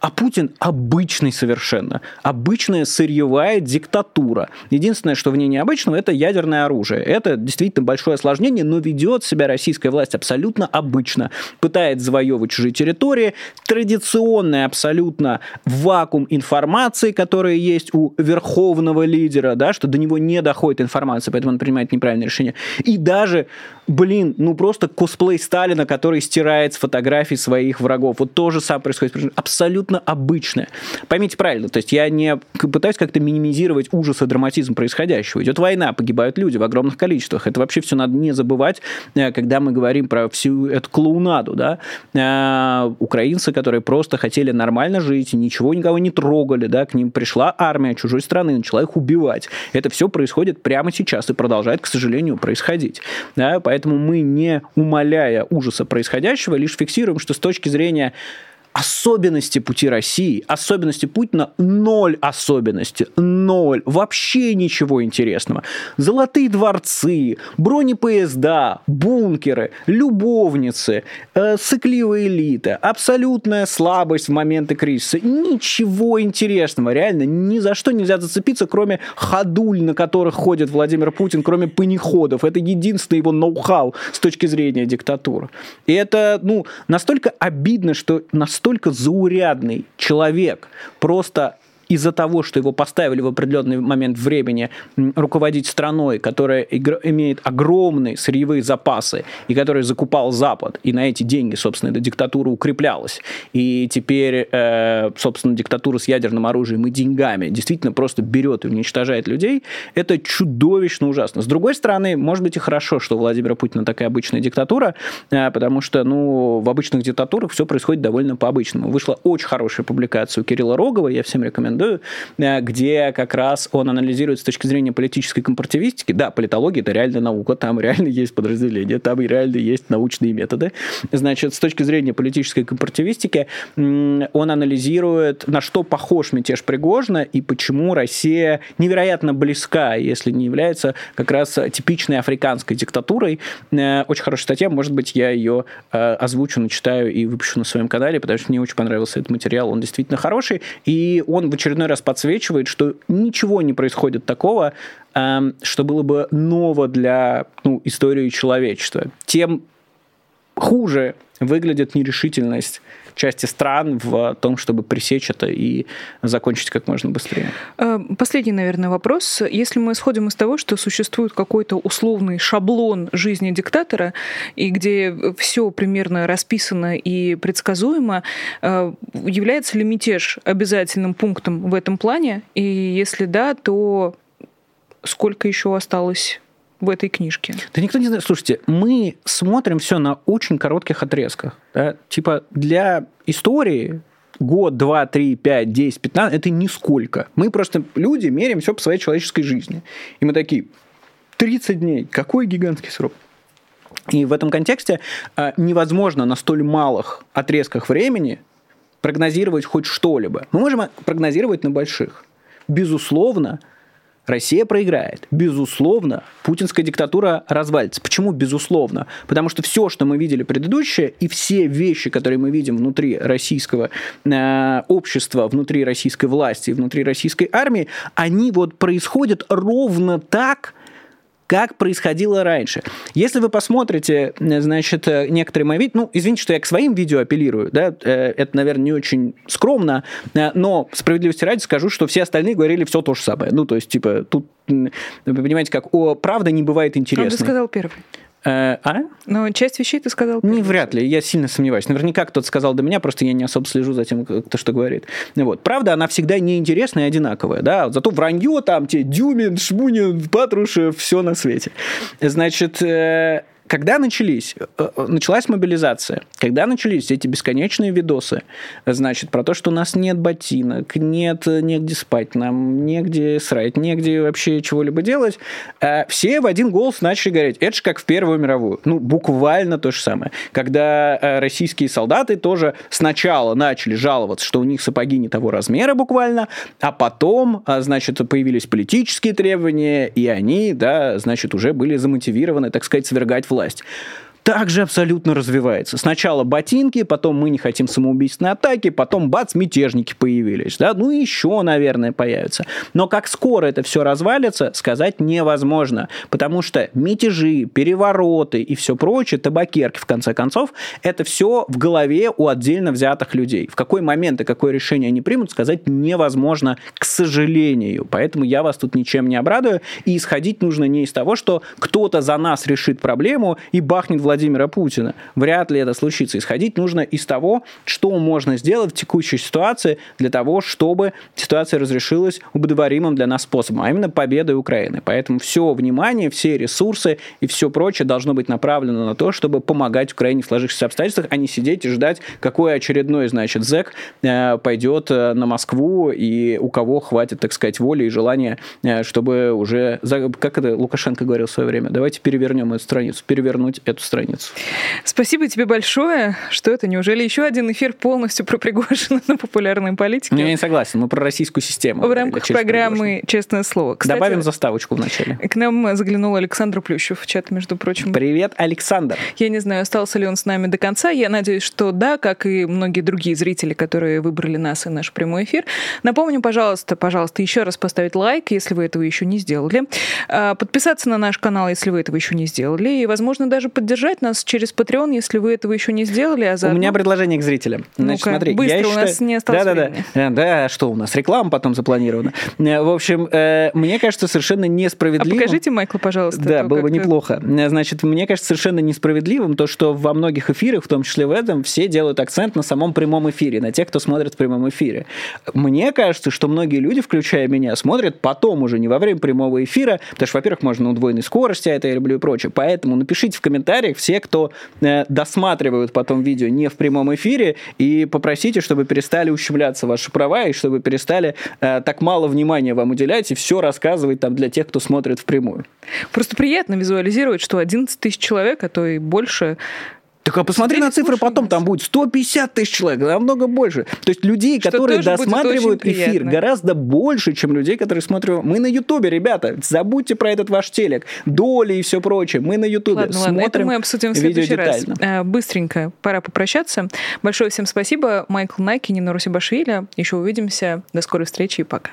А Путин обычный совершенно. Обычная сырьевая диктатура. Единственное, что в ней необычного, это ядерное оружие. Это действительно большое осложнение, но ведет себя российская власть абсолютно обычно. Пытает завоевывать чужие территории. Традиционный абсолютно вакуум информации, которая есть у верховного лидера, да, что до него не доходит информация, поэтому он принимает неправильное решение. И даже, блин, ну просто косплей Сталина, который стирает с фотографий своих врагов. Вот то же самое происходит. Абсолютно обычное. Поймите правильно, то есть я не пытаюсь как-то минимизировать ужас и драматизм происходящего. Идет война, погибают люди в огромных количествах. Это вообще все надо не забывать, э, когда мы говорим про всю эту клоунаду. Да? Э, украинцы, которые просто хотели нормально жить, ничего никого не трогали, да? к ним пришла армия чужой страны, начала их убивать. Это все происходит прямо сейчас и продолжает, к сожалению, происходить. Да? Поэтому мы, не умаляя ужаса происходящего, лишь фиксируем, что с точки зрения особенности пути России, особенности Путина, ноль особенностей, ноль, вообще ничего интересного. Золотые дворцы, бронепоезда, бункеры, любовницы, э, сыкливая элита, абсолютная слабость в моменты кризиса, ничего интересного, реально, ни за что нельзя зацепиться, кроме ходуль, на которых ходит Владимир Путин, кроме паниходов. Это единственный его ноу-хау с точки зрения диктатуры. И это, ну, настолько обидно, что настолько настолько заурядный человек, просто из-за того, что его поставили в определенный момент времени руководить страной, которая имеет огромные сырьевые запасы и которая закупал Запад, и на эти деньги, собственно, эта диктатура укреплялась. И теперь, э, собственно, диктатура с ядерным оружием и деньгами действительно просто берет и уничтожает людей, это чудовищно ужасно. С другой стороны, может быть и хорошо, что у Владимира Путина такая обычная диктатура, э, потому что, ну, в обычных диктатурах все происходит довольно по-обычному. Вышла очень хорошая публикация у Кирилла Рогова, я всем рекомендую рекомендую, э, где как раз он анализирует с точки зрения политической компартивистики. Да, политология – это реальная наука, там реально есть подразделения, там реально есть научные методы. Значит, с точки зрения политической компартивистики он анализирует, на что похож мятеж Пригожина и почему Россия невероятно близка, если не является как раз типичной африканской диктатурой. Э, очень хорошая статья, может быть, я ее э, озвучу, начитаю и выпущу на своем канале, потому что мне очень понравился этот материал, он действительно хороший, и он в очередной очередной раз подсвечивает, что ничего не происходит такого, эм, что было бы ново для ну, истории человечества. Тем хуже выглядит нерешительность части стран в том, чтобы пресечь это и закончить как можно быстрее. Э, последний, наверное, вопрос. Если мы исходим из того, что существует какой-то условный шаблон жизни диктатора, и где все примерно расписано и предсказуемо, э, является ли мятеж обязательным пунктом в этом плане? И если да, то сколько еще осталось в этой книжке? Да никто не знает. Слушайте, мы смотрим все на очень коротких отрезках. Да? Типа для истории год, два, три, пять, десять, пятнадцать, это нисколько. Мы просто люди меряем все по своей человеческой жизни. И мы такие, 30 дней, какой гигантский срок. И в этом контексте э, невозможно на столь малых отрезках времени прогнозировать хоть что-либо. Мы можем прогнозировать на больших. Безусловно, Россия проиграет. Безусловно, путинская диктатура развалится. Почему безусловно? Потому что все, что мы видели предыдущее, и все вещи, которые мы видим внутри российского э, общества, внутри российской власти, внутри российской армии, они вот происходят ровно так, как происходило раньше. Если вы посмотрите, значит, э, некоторые мои видео, ну, извините, что я к своим видео апеллирую, да, э, это, наверное, не очень скромно, э, но справедливости ради скажу, что все остальные говорили все то же самое. Ну, то есть, типа, тут, вы понимаете, как, о, правда не бывает интересной. Он сказал первый. Э, а? Но часть вещей ты сказал. Не, вряд ли, я сильно сомневаюсь. Наверняка кто-то сказал до меня, просто я не особо слежу за тем, кто что говорит. Вот. Правда, она всегда неинтересная и одинаковая, да, зато вранье там, те Дюмин, Шмунин, Патрушев, все на свете. Значит, э, когда начались, э, э, началась мобилизация, когда начались эти бесконечные видосы, значит, про то, что у нас нет ботинок, нет негде спать нам, негде срать, негде вообще чего-либо делать, все в один голос начали говорить, это же как в Первую мировую. Ну, буквально то же самое. Когда российские солдаты тоже сначала начали жаловаться, что у них сапоги не того размера буквально, а потом, значит, появились политические требования, и они, да, значит, уже были замотивированы, так сказать, свергать власть list. Также абсолютно развивается. Сначала ботинки, потом мы не хотим самоубийственной атаки, потом бац, мятежники появились. Да? Ну еще, наверное, появятся. Но как скоро это все развалится, сказать невозможно. Потому что мятежи, перевороты и все прочее, табакерки, в конце концов, это все в голове у отдельно взятых людей. В какой момент и какое решение они примут, сказать невозможно, к сожалению. Поэтому я вас тут ничем не обрадую. И исходить нужно не из того, что кто-то за нас решит проблему и бахнет Владимир Владимира Путина. Вряд ли это случится. Исходить нужно из того, что можно сделать в текущей ситуации для того, чтобы ситуация разрешилась удовлетворимым для нас способом, а именно победой Украины. Поэтому все внимание, все ресурсы и все прочее должно быть направлено на то, чтобы помогать Украине в сложившихся обстоятельствах, а не сидеть и ждать, какой очередной, значит, зэк э, пойдет э, на Москву и у кого хватит, так сказать, воли и желания, э, чтобы уже, как это Лукашенко говорил в свое время, давайте перевернем эту страницу, перевернуть эту страницу страницу. Спасибо тебе большое. Что это? Неужели еще один эфир полностью про Пригожина на популярной политике? Я не согласен. Мы про российскую систему. В рамках программы «Честное слово». Кстати, Добавим заставочку в начале. К нам заглянул Александр Плющев в чат, между прочим. Привет, Александр. Я не знаю, остался ли он с нами до конца. Я надеюсь, что да, как и многие другие зрители, которые выбрали нас и наш прямой эфир. Напомню, пожалуйста, пожалуйста, еще раз поставить лайк, если вы этого еще не сделали. А, подписаться на наш канал, если вы этого еще не сделали. И, возможно, даже поддержать поддержать нас через Patreon, если вы этого еще не сделали. А заодно... У меня предложение к зрителям. Значит, ну смотри, быстро, я у считаю... нас не осталось да, да, да, да, что у нас, реклама потом запланирована. Э, в общем, э, мне кажется совершенно. А покажите Майкла, пожалуйста. Да, было бы неплохо. Э, значит, мне кажется совершенно несправедливым то, что во многих эфирах, в том числе в этом, все делают акцент на самом прямом эфире, на тех, кто смотрит в прямом эфире. Мне кажется, что многие люди, включая меня, смотрят потом уже, не во время прямого эфира, потому что, во-первых, можно на удвоенной скорости, а это я люблю и прочее. Поэтому напишите в комментариях все, кто Э, досматривают потом видео не в прямом эфире, и попросите, чтобы перестали ущемляться ваши права, и чтобы перестали э, так мало внимания вам уделять и все рассказывать там для тех, кто смотрит впрямую. Просто приятно визуализировать, что 11 тысяч человек, а то и больше, так а посмотри на цифры потом, там будет 150 тысяч человек, намного больше. То есть людей, Что которые досматривают эфир, гораздо больше, чем людей, которые смотрят. Мы на Ютубе, ребята, забудьте про этот ваш телек, доли и все прочее. Мы на Ютубе ладно, смотрим ладно, это мы обсудим в следующий раз. Э, быстренько, пора попрощаться. Большое всем спасибо. Майкл Найки, Нина Русибашвили. Еще увидимся. До скорой встречи и пока.